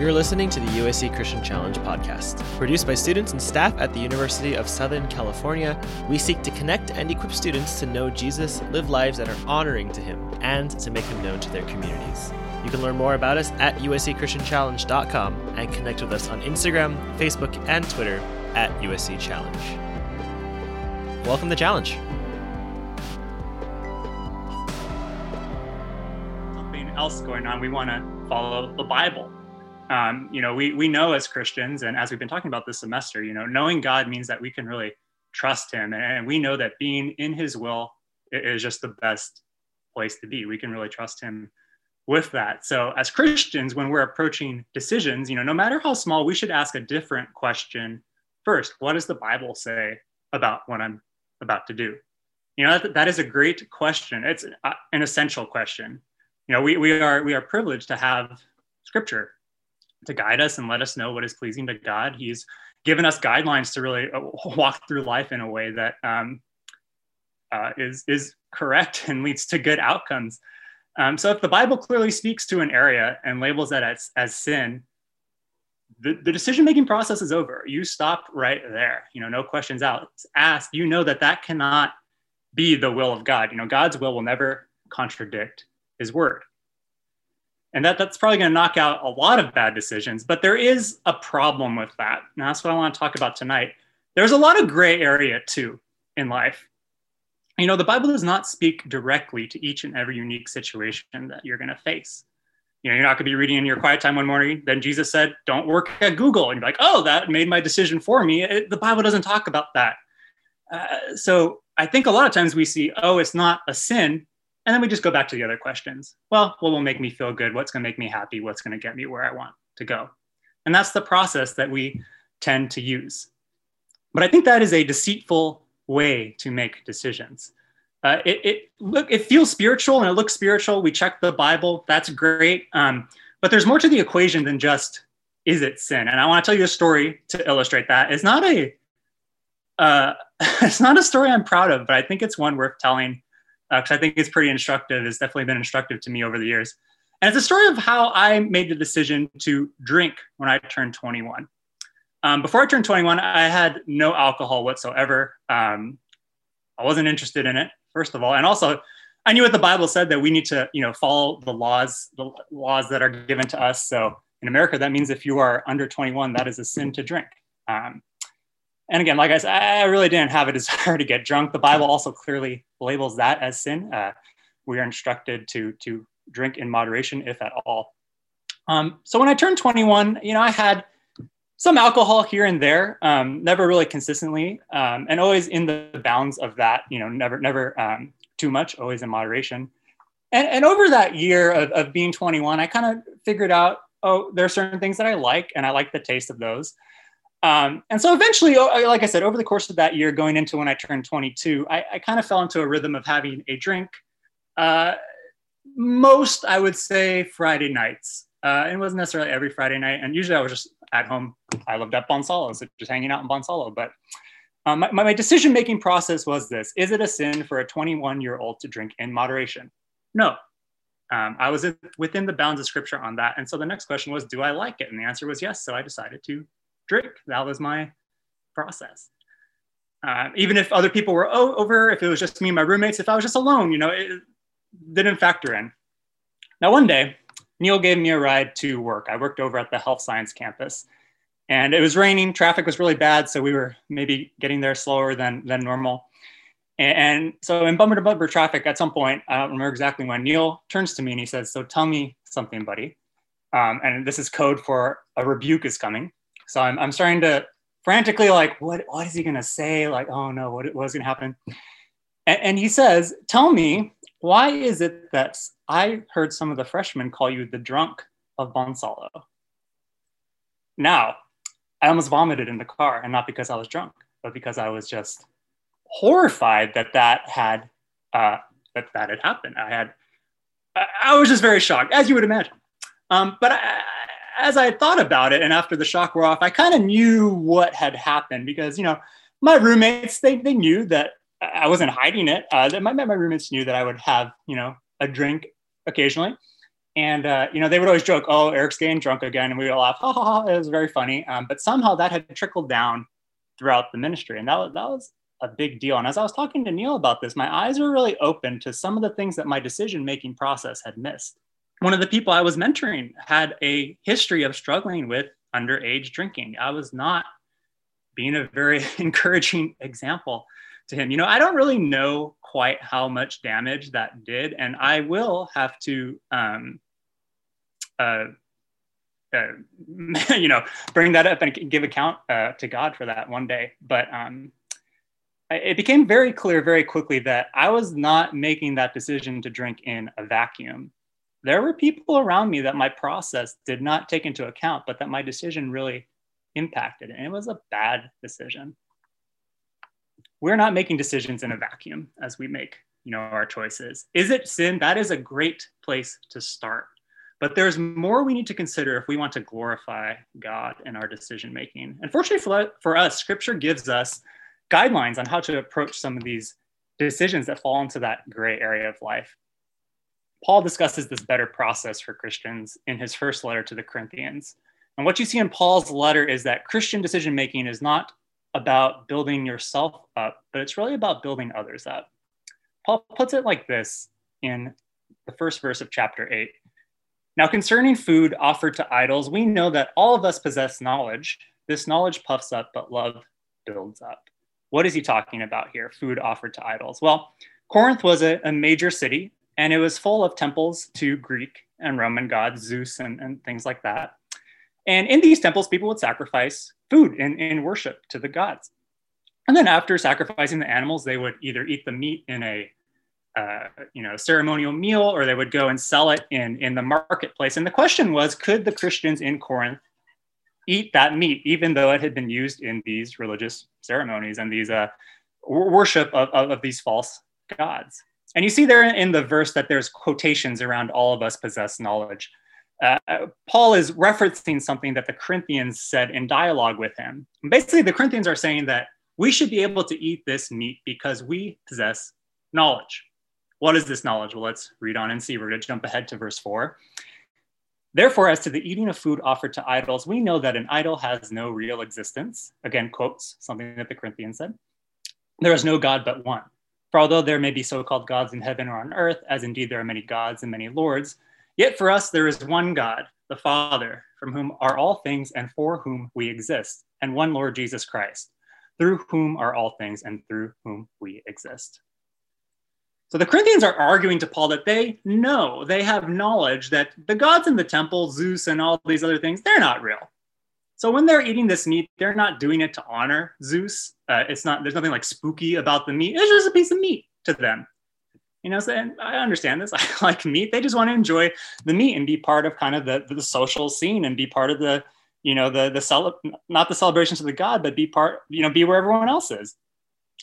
You're listening to the USC Christian Challenge podcast. Produced by students and staff at the University of Southern California, we seek to connect and equip students to know Jesus, live lives that are honoring to Him, and to make Him known to their communities. You can learn more about us at uscchristianchallenge.com and connect with us on Instagram, Facebook, and Twitter at USC Challenge. Welcome to the Challenge. Something else going on. We want to follow the Bible um, you know, we, we know as Christians, and as we've been talking about this semester, you know, knowing God means that we can really trust Him. And we know that being in His will is just the best place to be. We can really trust Him with that. So, as Christians, when we're approaching decisions, you know, no matter how small, we should ask a different question first. What does the Bible say about what I'm about to do? You know, that, that is a great question. It's an essential question. You know, we, we are we are privileged to have scripture to guide us and let us know what is pleasing to God. He's given us guidelines to really uh, walk through life in a way that um, uh, is is correct and leads to good outcomes. Um, so if the Bible clearly speaks to an area and labels that as, as sin, the, the decision-making process is over. You stop right there. You know, no questions asked. You know that that cannot be the will of God. You know, God's will will never contradict His word and that that's probably going to knock out a lot of bad decisions but there is a problem with that. And that's what i want to talk about tonight. There's a lot of gray area too in life. You know the bible does not speak directly to each and every unique situation that you're going to face. You know you're not going to be reading in your quiet time one morning then jesus said don't work at google and you're like oh that made my decision for me. It, the bible doesn't talk about that. Uh, so i think a lot of times we see oh it's not a sin and then we just go back to the other questions. Well, what will make me feel good? What's going to make me happy? What's going to get me where I want to go? And that's the process that we tend to use. But I think that is a deceitful way to make decisions. Uh, it, it, look it feels spiritual and it looks spiritual. We check the Bible. That's great. Um, but there's more to the equation than just is it sin? And I want to tell you a story to illustrate that. It's not a uh, it's not a story I'm proud of, but I think it's one worth telling because uh, I think it's pretty instructive. It's definitely been instructive to me over the years. And it's a story of how I made the decision to drink when I turned 21. Um, before I turned 21, I had no alcohol whatsoever. Um, I wasn't interested in it, first of all. And also, I knew what the Bible said that we need to, you know, follow the laws, the laws that are given to us. So in America, that means if you are under 21, that is a sin to drink. Um, and again, like I said, I really didn't have a desire to get drunk. The Bible also clearly labels that as sin. Uh, we are instructed to, to drink in moderation, if at all. Um, so when I turned 21, you know, I had some alcohol here and there, um, never really consistently, um, and always in the bounds of that, you know, never, never um, too much, always in moderation. And, and over that year of, of being 21, I kind of figured out, oh, there are certain things that I like, and I like the taste of those. Um, and so eventually, like I said, over the course of that year, going into when I turned 22, I, I kind of fell into a rhythm of having a drink. Uh, most, I would say, Friday nights. Uh, it wasn't necessarily every Friday night. And usually I was just at home. I lived at Bonsallo, so just hanging out in Bonsallo. But um, my, my decision making process was this Is it a sin for a 21 year old to drink in moderation? No. Um, I was within the bounds of scripture on that. And so the next question was, Do I like it? And the answer was yes. So I decided to drink. That was my process. Uh, even if other people were over, if it was just me and my roommates, if I was just alone, you know, it didn't factor in. Now, one day, Neil gave me a ride to work. I worked over at the health science campus and it was raining. Traffic was really bad. So we were maybe getting there slower than, than normal. And, and so in bumper to bumper traffic, at some point, I don't remember exactly when, Neil turns to me and he says, So tell me something, buddy. Um, and this is code for a rebuke is coming. So I'm, I'm starting to frantically like, what, what is he going to say? Like, oh no, what, what is going to happen? And, and he says, tell me, why is it that I heard some of the freshmen call you the drunk of Bonsallo? Now, I almost vomited in the car, and not because I was drunk, but because I was just horrified that that had uh, that that had happened. I had, I was just very shocked, as you would imagine. Um, but I, as I thought about it and after the shock wore off, I kind of knew what had happened because, you know, my roommates, they, they knew that I wasn't hiding it. Uh, my, my roommates knew that I would have, you know, a drink occasionally. And uh, you know, they would always joke, "Oh, Eric's getting drunk again," and we would laugh. Ha ha ha! It was very funny. Um, but somehow that had trickled down throughout the ministry, and that was that was a big deal. And as I was talking to Neil about this, my eyes were really open to some of the things that my decision making process had missed. One of the people I was mentoring had a history of struggling with underage drinking. I was not being a very encouraging example to him. You know, I don't really know quite how much damage that did, and I will have to, um, uh, uh, you know, bring that up and give account uh, to God for that one day. But um, it became very clear very quickly that I was not making that decision to drink in a vacuum. There were people around me that my process did not take into account, but that my decision really impacted, and it was a bad decision. We're not making decisions in a vacuum as we make you know our choices. Is it sin? That is a great place to start. But there's more we need to consider if we want to glorify god in our decision making. And fortunately for, for us scripture gives us guidelines on how to approach some of these decisions that fall into that gray area of life paul discusses this better process for christians in his first letter to the corinthians and what you see in paul's letter is that christian decision making is not about building yourself up, but it's really about building others up. Paul puts it like this in the first verse of chapter 8. Now, concerning food offered to idols, we know that all of us possess knowledge. This knowledge puffs up, but love builds up. What is he talking about here? Food offered to idols. Well, Corinth was a, a major city, and it was full of temples to Greek and Roman gods, Zeus, and, and things like that. And in these temples, people would sacrifice food in, in worship to the gods. And then after sacrificing the animals, they would either eat the meat in a uh, you know ceremonial meal or they would go and sell it in, in the marketplace. And the question was, could the Christians in Corinth eat that meat, even though it had been used in these religious ceremonies and these uh, worship of, of, of these false gods? And you see there in the verse that there's quotations around all of us possess knowledge uh, Paul is referencing something that the Corinthians said in dialogue with him. Basically, the Corinthians are saying that we should be able to eat this meat because we possess knowledge. What is this knowledge? Well, let's read on and see. We're going to jump ahead to verse 4. Therefore, as to the eating of food offered to idols, we know that an idol has no real existence. Again, quotes something that the Corinthians said. There is no God but one. For although there may be so called gods in heaven or on earth, as indeed there are many gods and many lords, Yet for us there is one God, the Father, from whom are all things and for whom we exist, and one Lord Jesus Christ, through whom are all things and through whom we exist. So the Corinthians are arguing to Paul that they know, they have knowledge that the gods in the temple, Zeus and all these other things, they're not real. So when they're eating this meat, they're not doing it to honor Zeus. Uh, it's not, there's nothing like spooky about the meat. It's just a piece of meat to them you know, and I understand this. I like meat. They just want to enjoy the meat and be part of kind of the, the social scene and be part of the, you know, the, the cele- not the celebrations of the God, but be part, you know, be where everyone else is.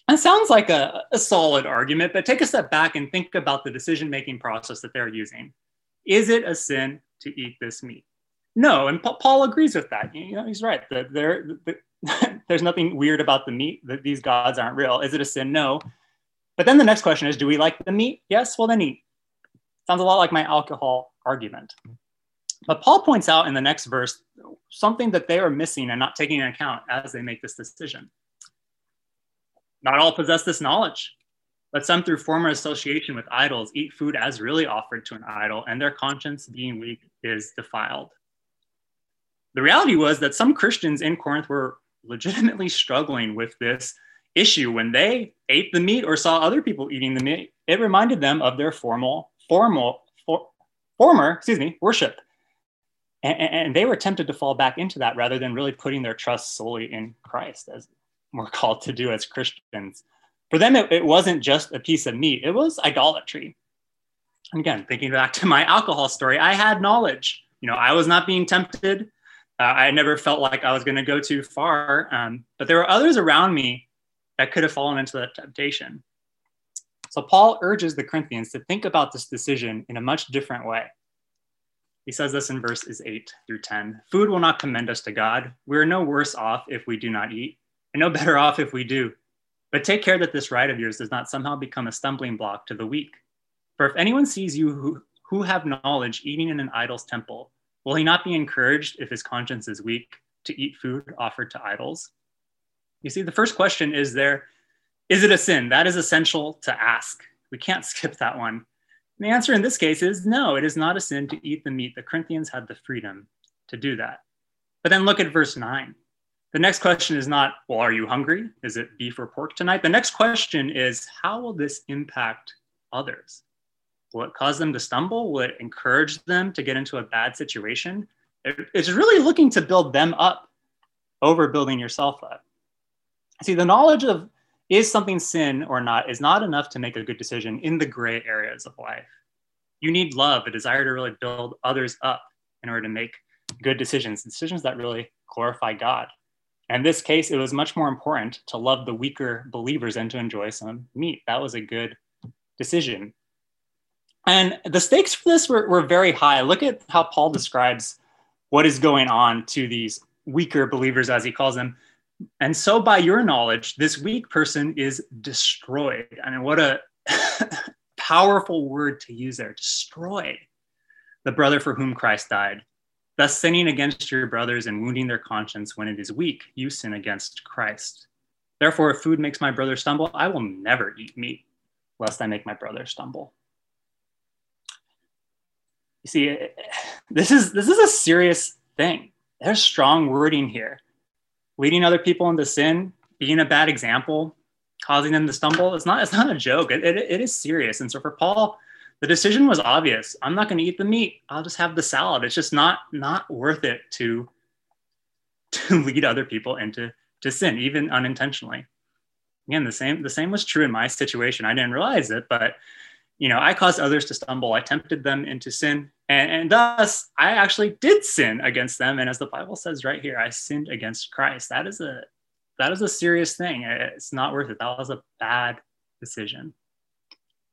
It sounds like a, a solid argument, but take a step back and think about the decision-making process that they're using. Is it a sin to eat this meat? No, and Paul agrees with that. You know, he's right. The, the, there's nothing weird about the meat. That these gods aren't real. Is it a sin? No. But then the next question is, do we like the meat? Yes, well then eat. Sounds a lot like my alcohol argument. But Paul points out in the next verse something that they are missing and not taking into account as they make this decision. Not all possess this knowledge, but some through former association with idols eat food as really offered to an idol, and their conscience, being weak, is defiled. The reality was that some Christians in Corinth were legitimately struggling with this issue when they ate the meat or saw other people eating the meat. It reminded them of their formal, formal, for, former, excuse me, worship. And, and, they were tempted to fall back into that rather than really putting their trust solely in Christ, as we're called to do as Christians. For them, it, it wasn't just a piece of meat, it was idolatry. And again, thinking back to my alcohol story, I had knowledge. You know, I was not being tempted. Uh, I never felt like I was going to go too far. Um, but there were others around me that could have fallen into that temptation. So Paul urges the Corinthians to think about this decision in a much different way. He says this in verses 8 through 10 Food will not commend us to God. We are no worse off if we do not eat, and no better off if we do. But take care that this right of yours does not somehow become a stumbling block to the weak. For if anyone sees you who, who have knowledge eating in an idol's temple? Will he not be encouraged if his conscience is weak to eat food offered to idols? You see, the first question is there, is it a sin? That is essential to ask. We can't skip that one. And the answer in this case is no, it is not a sin to eat the meat. The Corinthians had the freedom to do that. But then look at verse 9. The next question is not, well, are you hungry? Is it beef or pork tonight? The next question is, how will this impact others? Will caused them to stumble? Will it encourage them to get into a bad situation? It's really looking to build them up over building yourself up. See, the knowledge of is something sin or not is not enough to make a good decision in the gray areas of life. You need love, a desire to really build others up in order to make good decisions, decisions that really glorify God. In this case, it was much more important to love the weaker believers and to enjoy some meat. That was a good decision. And the stakes for this were, were very high. Look at how Paul describes what is going on to these weaker believers, as he calls them. And so, by your knowledge, this weak person is destroyed. I mean, what a powerful word to use there destroyed. The brother for whom Christ died. Thus, sinning against your brothers and wounding their conscience when it is weak, you sin against Christ. Therefore, if food makes my brother stumble, I will never eat meat, lest I make my brother stumble. You see, this is this is a serious thing. There's strong wording here. Leading other people into sin, being a bad example, causing them to stumble, it's not, it's not a joke. It, it, it is serious. And so for Paul, the decision was obvious. I'm not going to eat the meat. I'll just have the salad. It's just not not worth it to to lead other people into to sin, even unintentionally. Again, the same the same was true in my situation. I didn't realize it, but you know, I caused others to stumble. I tempted them into sin, and, and thus I actually did sin against them. And as the Bible says right here, I sinned against Christ. That is a that is a serious thing. It's not worth it. That was a bad decision.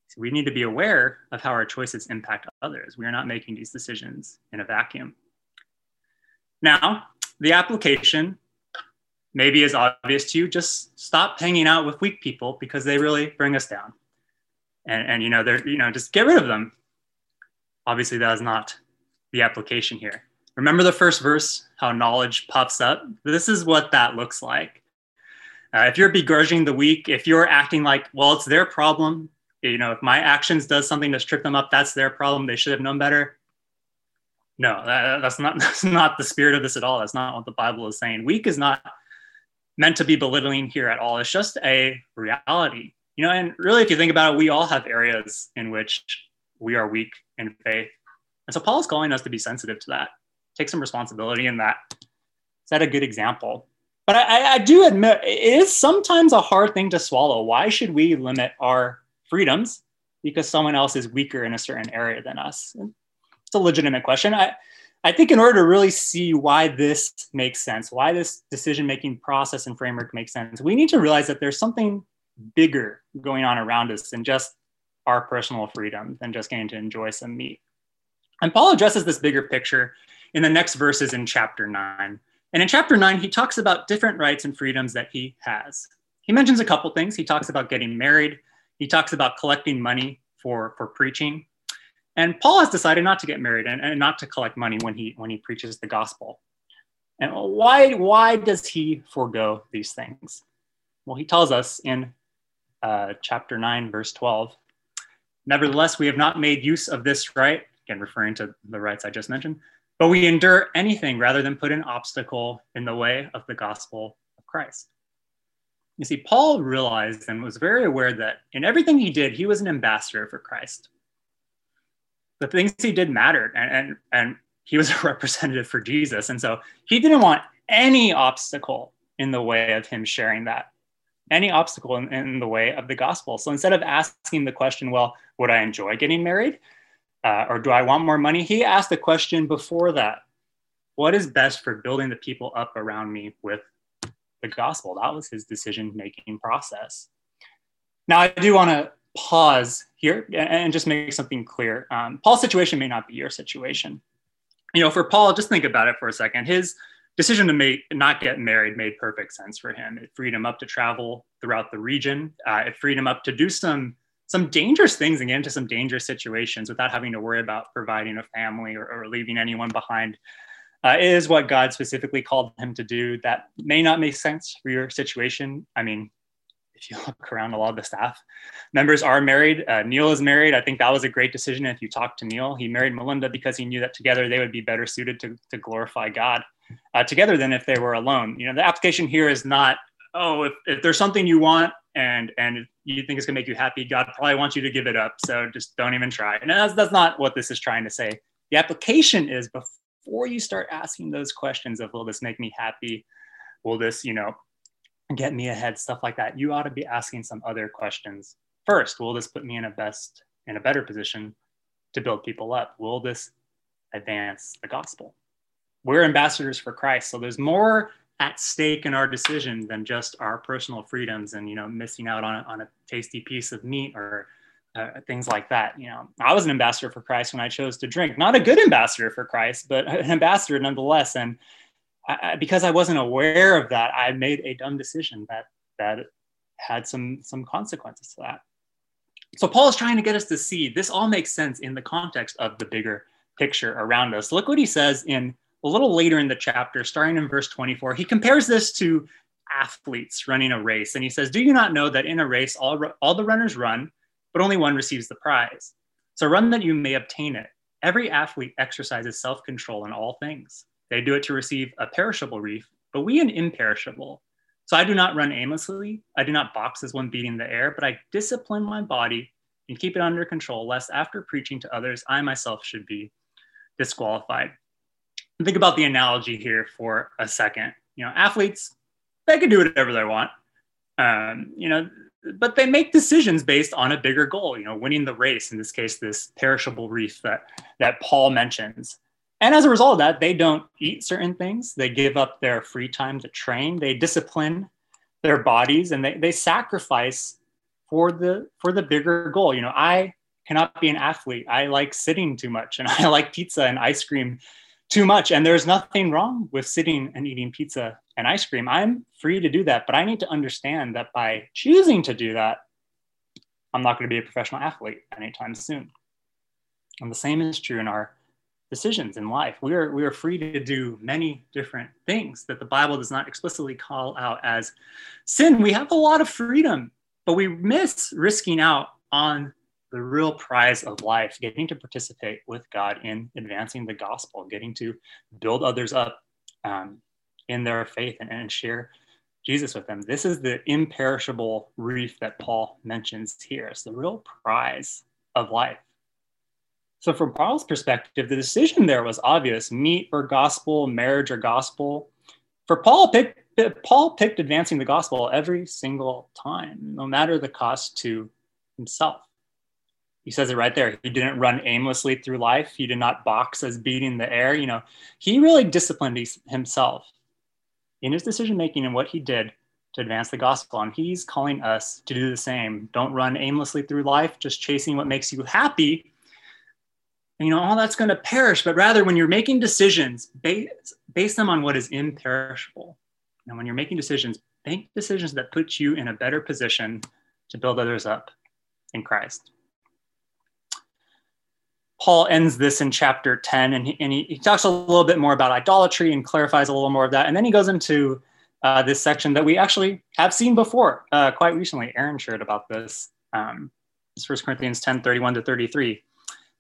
So we need to be aware of how our choices impact others. We are not making these decisions in a vacuum. Now, the application maybe is obvious to you. Just stop hanging out with weak people because they really bring us down. And, and you know, they're, you know, just get rid of them. Obviously, that is not the application here. Remember the first verse, how knowledge puffs up? This is what that looks like. Uh, if you're begrudging the weak, if you're acting like, well, it's their problem, you know, if my actions does something to trip them up, that's their problem. They should have known better. No, that, that's not that's not the spirit of this at all. That's not what the Bible is saying. Weak is not meant to be belittling here at all. It's just a reality. You know, and really, if you think about it, we all have areas in which we are weak in faith. And so Paul is calling us to be sensitive to that, take some responsibility in that. Is that. A good example. But I, I do admit it is sometimes a hard thing to swallow. Why should we limit our freedoms because someone else is weaker in a certain area than us? It's a legitimate question. I, I think in order to really see why this makes sense, why this decision making process and framework makes sense, we need to realize that there's something bigger going on around us than just our personal freedom, than just getting to enjoy some meat. And Paul addresses this bigger picture in the next verses in chapter nine. And in chapter nine, he talks about different rights and freedoms that he has. He mentions a couple things. He talks about getting married, he talks about collecting money for, for preaching. And Paul has decided not to get married and, and not to collect money when he, when he preaches the gospel. And why, why does he forego these things? Well, he tells us in uh, chapter 9, verse 12 Nevertheless, we have not made use of this right, again, referring to the rights I just mentioned, but we endure anything rather than put an obstacle in the way of the gospel of Christ. You see, Paul realized and was very aware that in everything he did, he was an ambassador for Christ. The things he did mattered, and, and, and he was a representative for Jesus. And so he didn't want any obstacle in the way of him sharing that, any obstacle in, in the way of the gospel. So instead of asking the question, well, would I enjoy getting married? Uh, or do I want more money? He asked the question before that what is best for building the people up around me with the gospel. That was his decision making process. Now, I do want to pause here and just make something clear. Um, Paul's situation may not be your situation. You know, for Paul, just think about it for a second. His decision to make not get married made perfect sense for him. It freed him up to travel throughout the region. Uh, it freed him up to do some some dangerous things and get into some dangerous situations without having to worry about providing a family or, or leaving anyone behind uh, is what God specifically called him to do. That may not make sense for your situation. I mean, if you look around, a lot of the staff members are married. Uh, Neil is married. I think that was a great decision. If you talk to Neil, he married Melinda because he knew that together they would be better suited to, to glorify God uh, together than if they were alone. You know, the application here is not, oh, if, if there's something you want and and you think it's gonna make you happy, God probably wants you to give it up. So just don't even try. And that's that's not what this is trying to say. The application is before you start asking those questions of will this make me happy? Will this, you know, get me ahead, stuff like that. You ought to be asking some other questions. First, will this put me in a best, in a better position to build people up? Will this advance the gospel? We're ambassadors for Christ, so there's more at stake in our decision than just our personal freedoms and you know missing out on a, on a tasty piece of meat or uh, things like that. You know, I was an ambassador for Christ when I chose to drink, not a good ambassador for Christ, but an ambassador nonetheless. And I, because I wasn't aware of that, I made a dumb decision that that had some some consequences to that. So Paul is trying to get us to see this all makes sense in the context of the bigger picture around us. Look what he says in a little later in the chapter, starting in verse 24. He compares this to athletes running a race, and he says, "Do you not know that in a race all all the runners run, but only one receives the prize? So run that you may obtain it. Every athlete exercises self-control in all things." They do it to receive a perishable wreath, but we an imperishable. So I do not run aimlessly. I do not box as one beating the air, but I discipline my body and keep it under control, lest after preaching to others, I myself should be disqualified. Think about the analogy here for a second. You know, athletes, they can do whatever they want. Um, you know, but they make decisions based on a bigger goal, you know, winning the race, in this case, this perishable wreath that, that Paul mentions. And as a result of that, they don't eat certain things. They give up their free time to train. They discipline their bodies and they, they sacrifice for the for the bigger goal. You know, I cannot be an athlete. I like sitting too much and I like pizza and ice cream too much. And there's nothing wrong with sitting and eating pizza and ice cream. I'm free to do that, but I need to understand that by choosing to do that, I'm not going to be a professional athlete anytime soon. And the same is true in our decisions in life. We are, we are free to do many different things that the Bible does not explicitly call out as sin. We have a lot of freedom, but we miss risking out on the real prize of life, getting to participate with God in advancing the gospel, getting to build others up um, in their faith and, and share Jesus with them. This is the imperishable wreath that Paul mentions here. It's the real prize of life. So, from Paul's perspective, the decision there was obvious meat or gospel, marriage or gospel. For Paul, pick, Paul picked advancing the gospel every single time, no matter the cost to himself. He says it right there. He didn't run aimlessly through life. He did not box as beating the air. You know, he really disciplined himself in his decision making and what he did to advance the gospel. And he's calling us to do the same. Don't run aimlessly through life, just chasing what makes you happy you know all that's going to perish but rather when you're making decisions base, base them on what is imperishable and when you're making decisions make decisions that put you in a better position to build others up in christ paul ends this in chapter 10 and he, and he, he talks a little bit more about idolatry and clarifies a little more of that and then he goes into uh, this section that we actually have seen before uh, quite recently aaron shared about this um, it's 1 corinthians 10 31 to 33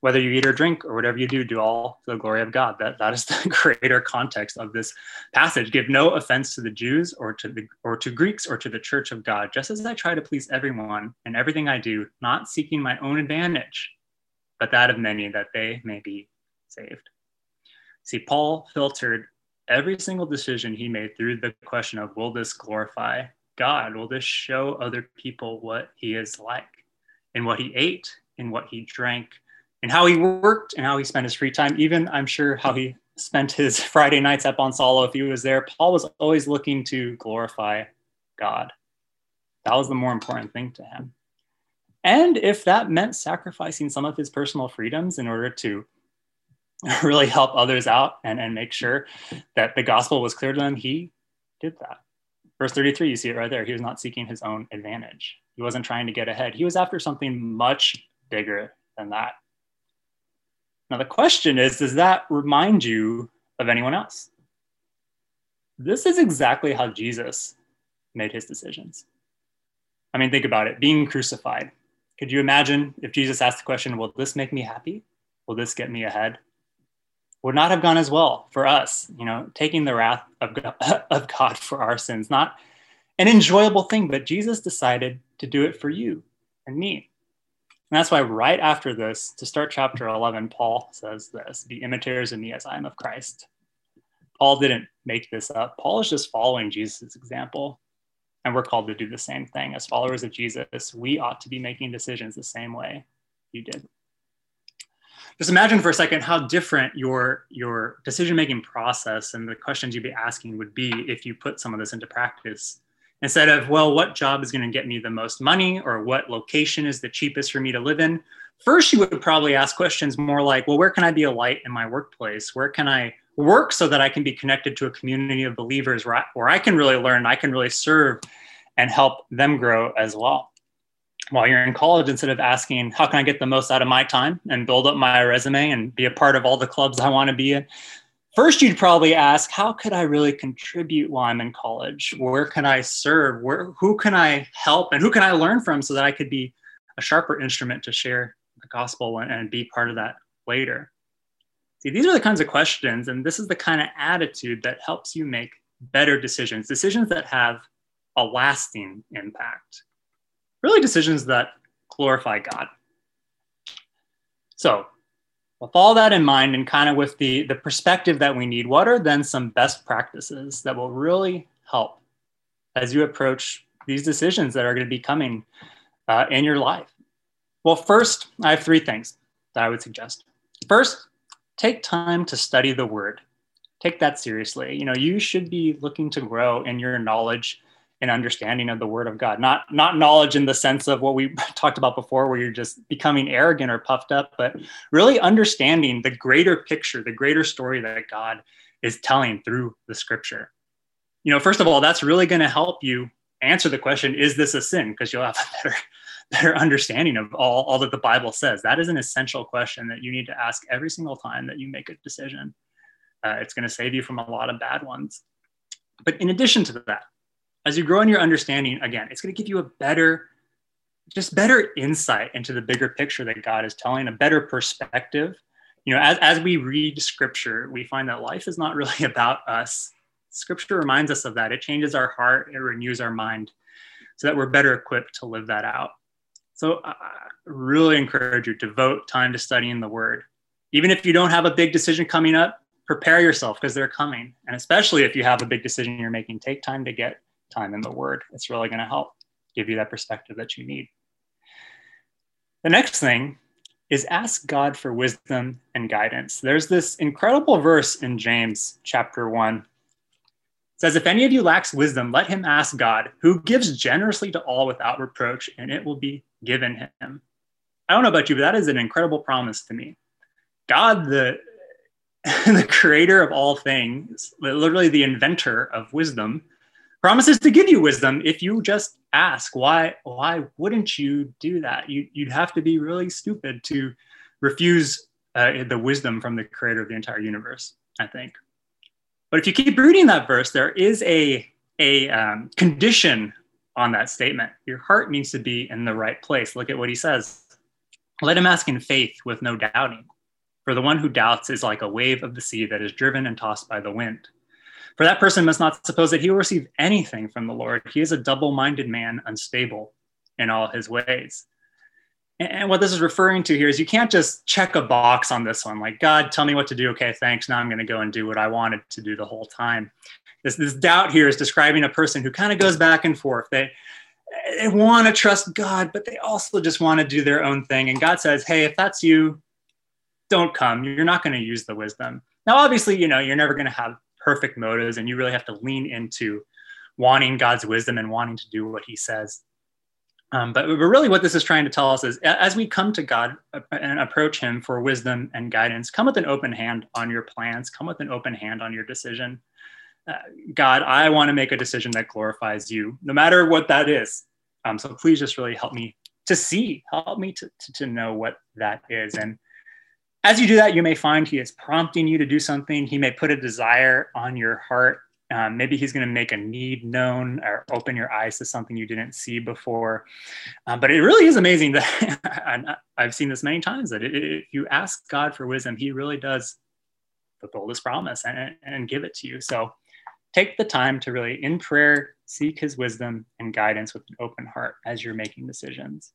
whether you eat or drink or whatever you do, do all to the glory of God. That, that is the greater context of this passage. Give no offense to the Jews or to the or to Greeks or to the church of God, just as I try to please everyone in everything I do, not seeking my own advantage, but that of many, that they may be saved. See, Paul filtered every single decision he made through the question of will this glorify God? Will this show other people what he is like? and what he ate, and what he drank, and how he worked and how he spent his free time. Even I'm sure how he spent his Friday nights at Bonsallo if he was there. Paul was always looking to glorify God. That was the more important thing to him. And if that meant sacrificing some of his personal freedoms in order to really help others out and, and make sure that the gospel was clear to them, he did that. Verse 33, you see it right there. He was not seeking his own advantage. He wasn't trying to get ahead. He was after something much bigger than that. Now, the question is Does that remind you of anyone else? This is exactly how Jesus made his decisions. I mean, think about it being crucified. Could you imagine if Jesus asked the question, Will this make me happy? Will this get me ahead? Would not have gone as well for us, you know, taking the wrath of God, of God for our sins. Not an enjoyable thing, but Jesus decided to do it for you and me. And that's why, right after this, to start chapter 11, Paul says this Be imitators of me as I am of Christ. Paul didn't make this up. Paul is just following Jesus' example. And we're called to do the same thing. As followers of Jesus, we ought to be making decisions the same way you did. Just imagine for a second how different your, your decision making process and the questions you'd be asking would be if you put some of this into practice instead of, well, what job is going to get me the most money or what location is the cheapest for me to live in? First, you would probably ask questions more like, well, where can I be a light in my workplace? Where can I work so that I can be connected to a community of believers where I, where I can really learn, I can really serve and help them grow as well? While you're in college, instead of asking, how can I get the most out of my time and build up my resume and be a part of all the clubs I want to be in, First, you'd probably ask, how could I really contribute while I'm in college? Where can I serve? Where, who can I help? And who can I learn from so that I could be a sharper instrument to share the gospel and, and be part of that later? See, these are the kinds of questions, and this is the kind of attitude that helps you make better decisions, decisions that have a lasting impact, really decisions that glorify God. So, with all that in mind and kind of with the, the perspective that we need, what are then some best practices that will really help as you approach these decisions that are going to be coming uh, in your life? Well, first, I have three things that I would suggest. First, take time to study the word. Take that seriously. You know, you should be looking to grow in your knowledge and understanding of the word of God. Not not knowledge in the sense of what we talked about before, where you're just becoming arrogant or puffed up, but really understanding the greater picture, the greater story that God is telling through the scripture. You know, first of all, that's really going to help you answer the question, is this a sin? Because you'll have a better, better understanding of all, all that the Bible says. That is an essential question that you need to ask every single time that you make a decision. Uh, it's going to save you from a lot of bad ones. But in addition to that, as you grow in your understanding, again, it's going to give you a better, just better insight into the bigger picture that God is telling, a better perspective. You know, as, as we read scripture, we find that life is not really about us. Scripture reminds us of that. It changes our heart, it renews our mind so that we're better equipped to live that out. So I really encourage you to devote time to studying the word. Even if you don't have a big decision coming up, prepare yourself because they're coming. And especially if you have a big decision you're making, take time to get time in the Word. It's really going to help give you that perspective that you need. The next thing is ask God for wisdom and guidance. There's this incredible verse in James chapter 1. It says, If any of you lacks wisdom, let him ask God, who gives generously to all without reproach, and it will be given him. I don't know about you, but that is an incredible promise to me. God, the, the creator of all things, literally the inventor of wisdom, promises to give you wisdom if you just ask why why wouldn't you do that you, you'd have to be really stupid to refuse uh, the wisdom from the creator of the entire universe i think but if you keep reading that verse there is a a um, condition on that statement. Your heart needs to be in the right place. Look at what he says. Let him ask in faith with no doubting. For the one who doubts is like a wave of the sea that is driven and tossed by the wind. For that person must not suppose that he will receive anything from the Lord. He is a double minded man, unstable in all his ways. And what this is referring to here is you can't just check a box on this one, like, God, tell me what to do. Okay, thanks. Now I'm going to go and do what I wanted to do the whole time. This, this doubt here is describing a person who kind of goes back and forth. They, they want to trust God, but they also just want to do their own thing. And God says, hey, if that's you, don't come. You're not going to use the wisdom. Now, obviously, you know, you're never going to have perfect motives and you really have to lean into wanting God's wisdom and wanting to do what he says. Um, but, but really, what this is trying to tell us is as we come to God uh, and approach Him for wisdom and guidance, come with an open hand on your plans, come with an open hand on your decision. Uh, God, I want to make a decision that glorifies you, no matter what that is. Um, so please just really help me to see, help me to, to, to know what that is. And as you do that, you may find he is prompting you to do something. He may put a desire on your heart. Um, maybe he's going to make a need known or open your eyes to something you didn't see before. Um, but it really is amazing that I've seen this many times that if you ask God for wisdom, he really does fulfill this promise and, and give it to you. So take the time to really, in prayer, seek his wisdom and guidance with an open heart as you're making decisions.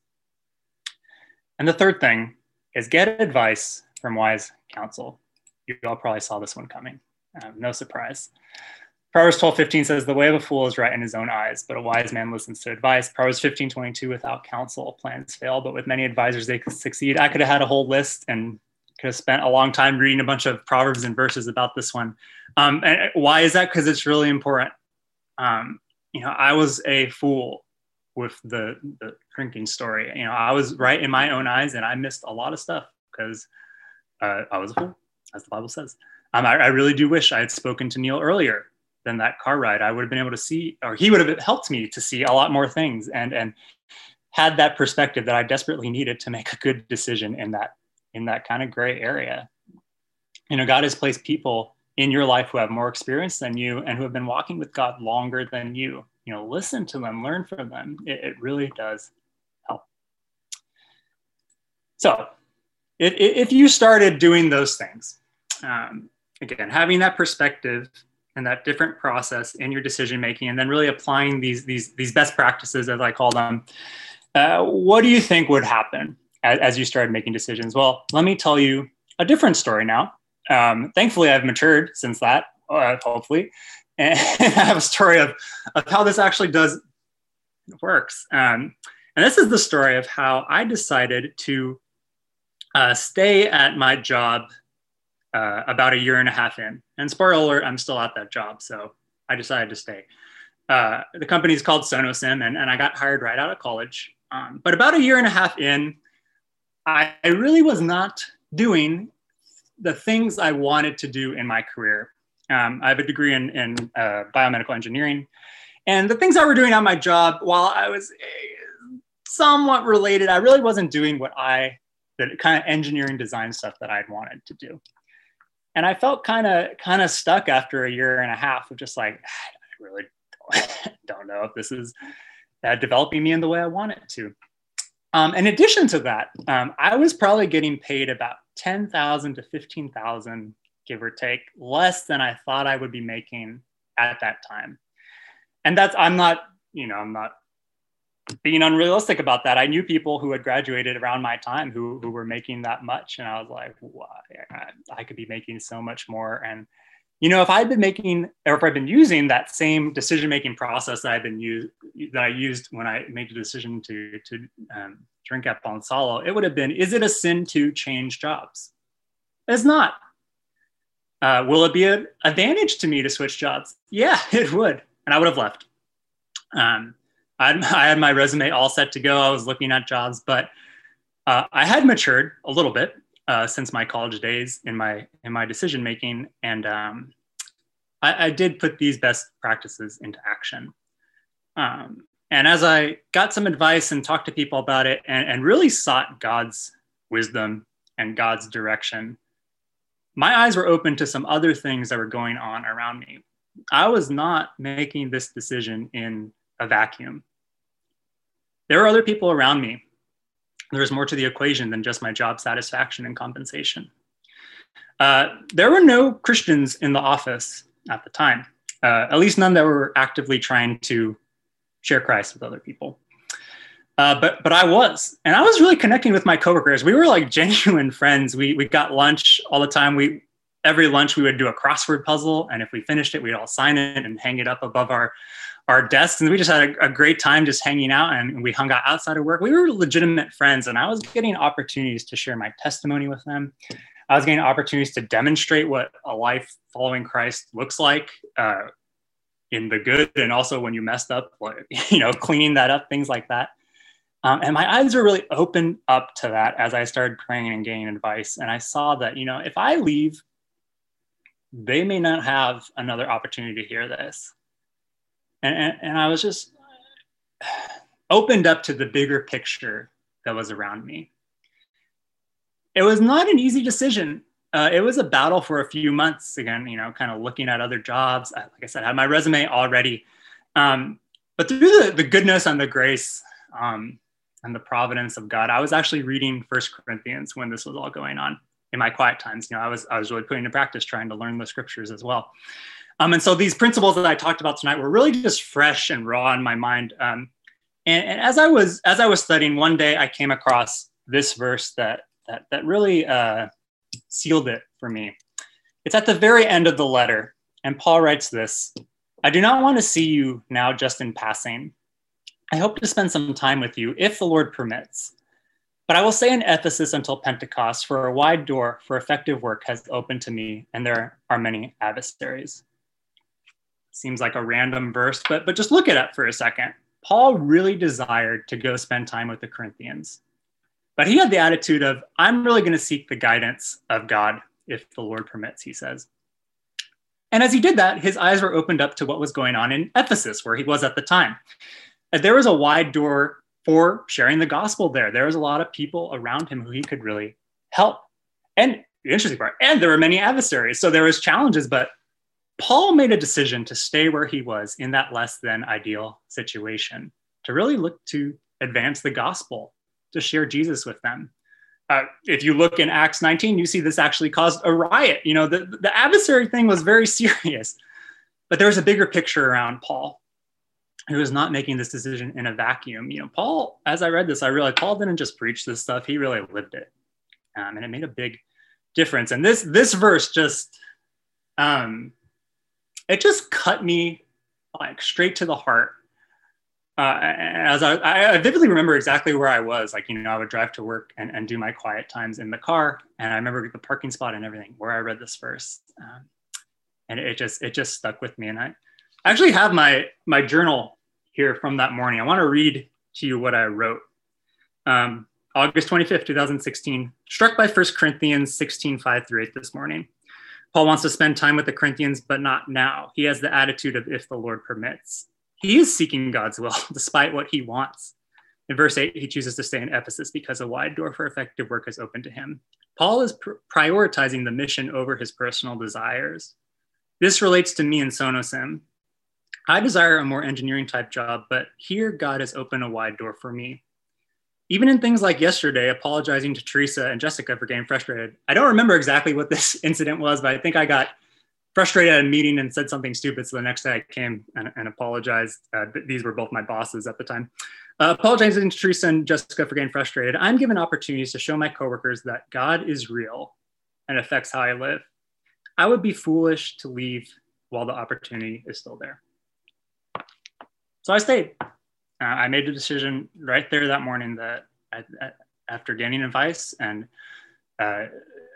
And the third thing is get advice from wise counsel. You all probably saw this one coming. Um, no surprise. Proverbs 12, 15 says, The way of a fool is right in his own eyes, but a wise man listens to advice. Proverbs 15, 22, without counsel, plans fail, but with many advisors, they succeed. I could have had a whole list and could have spent a long time reading a bunch of Proverbs and verses about this one. Um, and why is that? Because it's really important. Um, you know, I was a fool with the, the drinking story. You know, I was right in my own eyes and I missed a lot of stuff because uh, I was a fool, as the Bible says. Um, I, I, really do wish I had spoken to Neil earlier than that car ride. I would have been able to see, or he would have helped me to see a lot more things and and had that perspective that I desperately needed to make a good decision in that in that kind of gray area. You know, God has placed people in your life who have more experience than you and who have been walking with God longer than you. You know, listen to them, learn from them. It, it really does help. So if, if you started doing those things, um, again, having that perspective and that different process in your decision making, and then really applying these these these best practices, as I call them, uh, what do you think would happen as, as, you started making decisions? Well, let me tell you a different story now. Um, thankfully, I've matured since that, uh, hopefully, and I have a story of of how this actually does works. Um, and this is the story of how I decided to uh, stay at my job uh, about a year and a half in. And spoiler alert, I'm still at that job. So I decided to stay. Uh, the company is called Sonosim, and, and I got hired right out of college. Um, but about a year and a half in, I, I really was not doing the things I wanted to do in my career. Um, I have a degree in, in uh, biomedical engineering. And the things I were doing on my job, while I was eh, somewhat related, I really wasn't doing what I the kind of engineering design stuff that I'd wanted to do. And I felt kind of kind of stuck after a year and a half of just like I really don't, don't know if this is uh, developing me in the way I want it to. Um, in addition to that, um, I was probably getting paid about ten thousand to fifteen thousand, give or take, less than I thought I would be making at that time. And that's I'm not you know I'm not being unrealistic about that. I knew people who had graduated around my time who, who were making that much. And I was like, why? I could be making so much more. And, you know, if I'd been making, or if I'd been using that same decision-making process that I've been used, that I used when I made the decision to, to um, drink at Bonsallo, it would have been, is it a sin to change jobs? It's not. Uh, will it be an advantage to me to switch jobs? Yeah, it would. And I would have left. Um, I had, I had my resume all set to go. I was looking at jobs, but uh, I had matured a little bit uh, since my college days in my in my decision making, and um, I, I, did put these best practices into action. Um, and as I got some advice and talked to people about it, and, and really sought God's wisdom and God's direction, my eyes were open to some other things that were going on around me. I was not making this decision in a vacuum there are other people around me. There's more to the equation than just my job satisfaction and compensation. Uh, there were no Christians in the office at the time, uh, at least none that were actively trying to share Christ with other people. Uh, but but I was, and I was really connecting with my coworkers. We were like genuine friends. We we got lunch all the time. We every lunch we would do a crossword puzzle, and if we finished it, we'd all sign it and hang it up above our our desks and we just had a, a, great time just hanging out and we hung out outside of work. We were legitimate friends and i was getting opportunities to share my testimony with them. I was getting opportunities to demonstrate what a life following christ looks like uh, in the good and also when you messed up you know cleaning that up things like that. Um, and my eyes were really opened up to that as i started praying and gaining advice and i saw that you know if i leave they may not have another opportunity to hear this and, and, and I was just, opened up to the bigger picture that was around me. It was not an easy decision. Uh, it was a battle for a few months. Again, you know, kind of looking at other jobs. Like I said, I had my resume already. Um, but through the, the goodness and the grace um, and the providence of God, I was actually reading First Corinthians when this was all going on in my quiet times. You know, I was I was really putting into practice trying to learn the scriptures as well. Um, and so these principles that I talked about tonight were really just fresh and raw in my mind. Um, and, and, as I was as I was studying, one day I came across this verse that that that really uh, sealed it for me. It's at the very end of the letter, and Paul writes this: "I do not want to see you now just in passing. I hope to spend some time with you, if the Lord permits." But I will stay in Ephesus until Pentecost, for a wide door for effective work has opened to me, and there are many adversaries. Seems like a random verse, but, but just look it up for a second. Paul really desired to go spend time with the Corinthians. But he had the attitude of, I'm really going to seek the guidance of God if the Lord permits, he says. And as he did that, his eyes were opened up to what was going on in Ephesus, where he was at the time. There was a wide door for sharing the gospel there. There was a lot of people around him who he could really help. And the interesting part, and there were many adversaries. So there was challenges, but Paul made a decision to stay where he was in that less than ideal situation, to really look to advance the gospel, to share Jesus with them. Uh, if you look in Acts 19, you see this actually caused a riot. You know, the, the adversary thing was very serious, but there was a bigger picture around Paul who was not making this decision in a vacuum. You know, Paul, as I read this, I realized Paul didn't just preach this stuff; he really lived it, um, and it made a big difference. And this this verse just, um, it just cut me like straight to the heart. Uh, as I, I vividly remember exactly where I was, like you know, I would drive to work and, and do my quiet times in the car, and I remember the parking spot and everything where I read this verse, um, and it just it just stuck with me. And I actually have my my journal here from that morning. I want to read to you what I wrote. Um, August 25th, 2016, struck by 1 Corinthians 16, 5 through 8 this morning. Paul wants to spend time with the Corinthians, but not now. He has the attitude of if the Lord permits. He is seeking God's will despite what he wants. In verse 8, he chooses to stay in Ephesus because a wide door for effective work is open to him. Paul is pr- prioritizing the mission over his personal desires. This relates to me and Sonosim. I desire a more engineering type job, but here God has opened a wide door for me. Even in things like yesterday, apologizing to Teresa and Jessica for getting frustrated. I don't remember exactly what this incident was, but I think I got frustrated at a meeting and said something stupid. So the next day I came and, and apologized. Uh, these were both my bosses at the time. Uh, apologizing to Teresa and Jessica for getting frustrated. I'm given opportunities to show my coworkers that God is real and affects how I live. I would be foolish to leave while the opportunity is still there. So I stayed. Uh, I made the decision right there that morning that I, after getting advice and uh,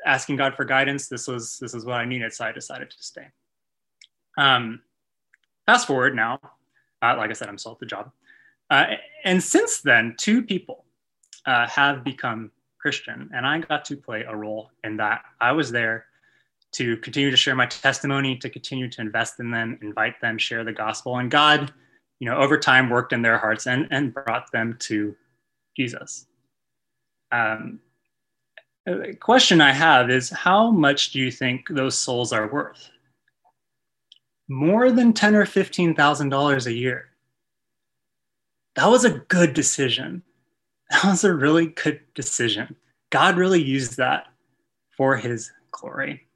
asking God for guidance, this was this is what I needed. So I decided to stay. Um, fast forward now, uh, like I said, I'm still at the job, uh, and since then, two people uh, have become Christian, and I got to play a role in that. I was there to continue to share my testimony, to continue to invest in them, invite them, share the gospel, and God you know, over time worked in their hearts and, and brought them to Jesus. Um, question I have is how much do you think those souls are worth? More than ten or fifteen thousand dollars a year. That was a good decision. That was a really good decision. God really used that for his glory.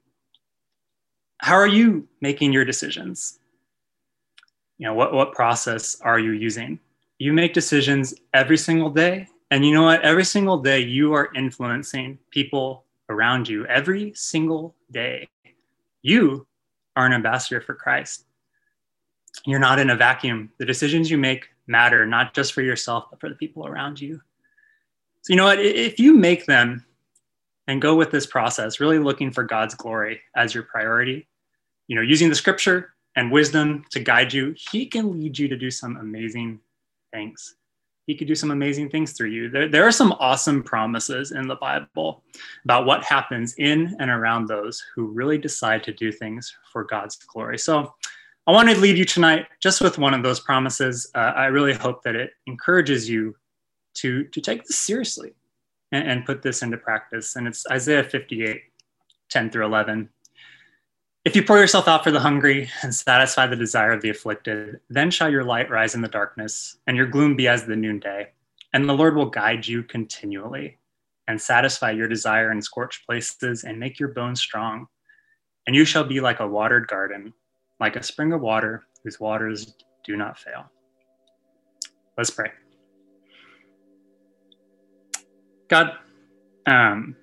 How are you making your decisions? You know what what process are you using? You make decisions every single day and you know what? Every single day you are influencing people around you every single day. You are an ambassador for christ. You're not in a vacuum. The decisions you make matter not just for yourself but for the people around you. So you know what? If you make them and go with this process really looking for god's glory as your priority you know using the scripture and wisdom to guide you, he can lead you to do some amazing things. He could do some amazing things through you. There, there are some awesome promises in the Bible about what happens in and around those who really decide to do things for God's glory. So I want to leave you tonight just with one of those promises. Uh, I really hope that it encourages you to, to take this seriously and, and put this into practice. And it's Isaiah 58, 10 through 11. If you pour yourself out for the hungry and satisfy the desire of the afflicted, then shall your light rise in the darkness, and your gloom be as the noonday. And the Lord will guide you continually and satisfy your desire in scorched places and make your bones strong. And you shall be like a watered garden, like a spring of water whose waters do not fail. Let's pray. God, um,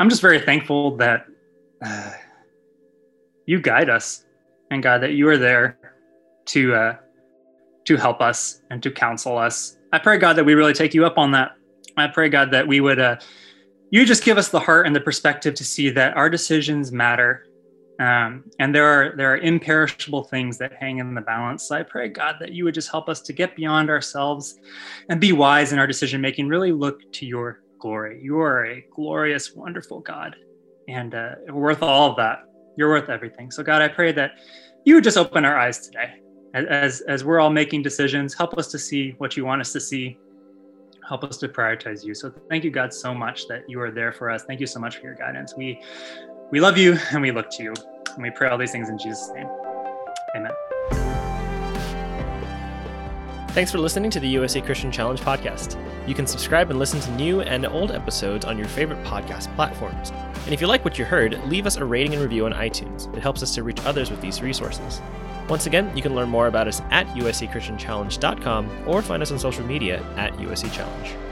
I'm just very thankful that uh, you guide us, and God, that you are there to uh, to help us and to counsel us. I pray, God, that we really take you up on that. I pray, God, that we would uh, you just give us the heart and the perspective to see that our decisions matter um, and there are there are imperishable things that hang in the balance. So I pray, God, that you would just help us to get beyond ourselves and be wise in our decision making. Really look to your glory. You are a glorious, wonderful God, and uh, worth all of that. You're worth everything. So God, I pray that you would just open our eyes today, as as we're all making decisions. Help us to see what you want us to see. Help us to prioritize you. So thank you, God, so much that you are there for us. Thank you so much for your guidance. We we love you and we look to you. And we pray all these things in Jesus' name. Amen. Thanks for listening to the USA Christian Challenge podcast. You can subscribe and listen to new and old episodes on your favorite podcast platforms. And if you like what you heard, leave us a rating and review on iTunes. It helps us to reach others with these resources. Once again, you can learn more about us at usachristianchallenge.com or find us on social media at USC Challenge.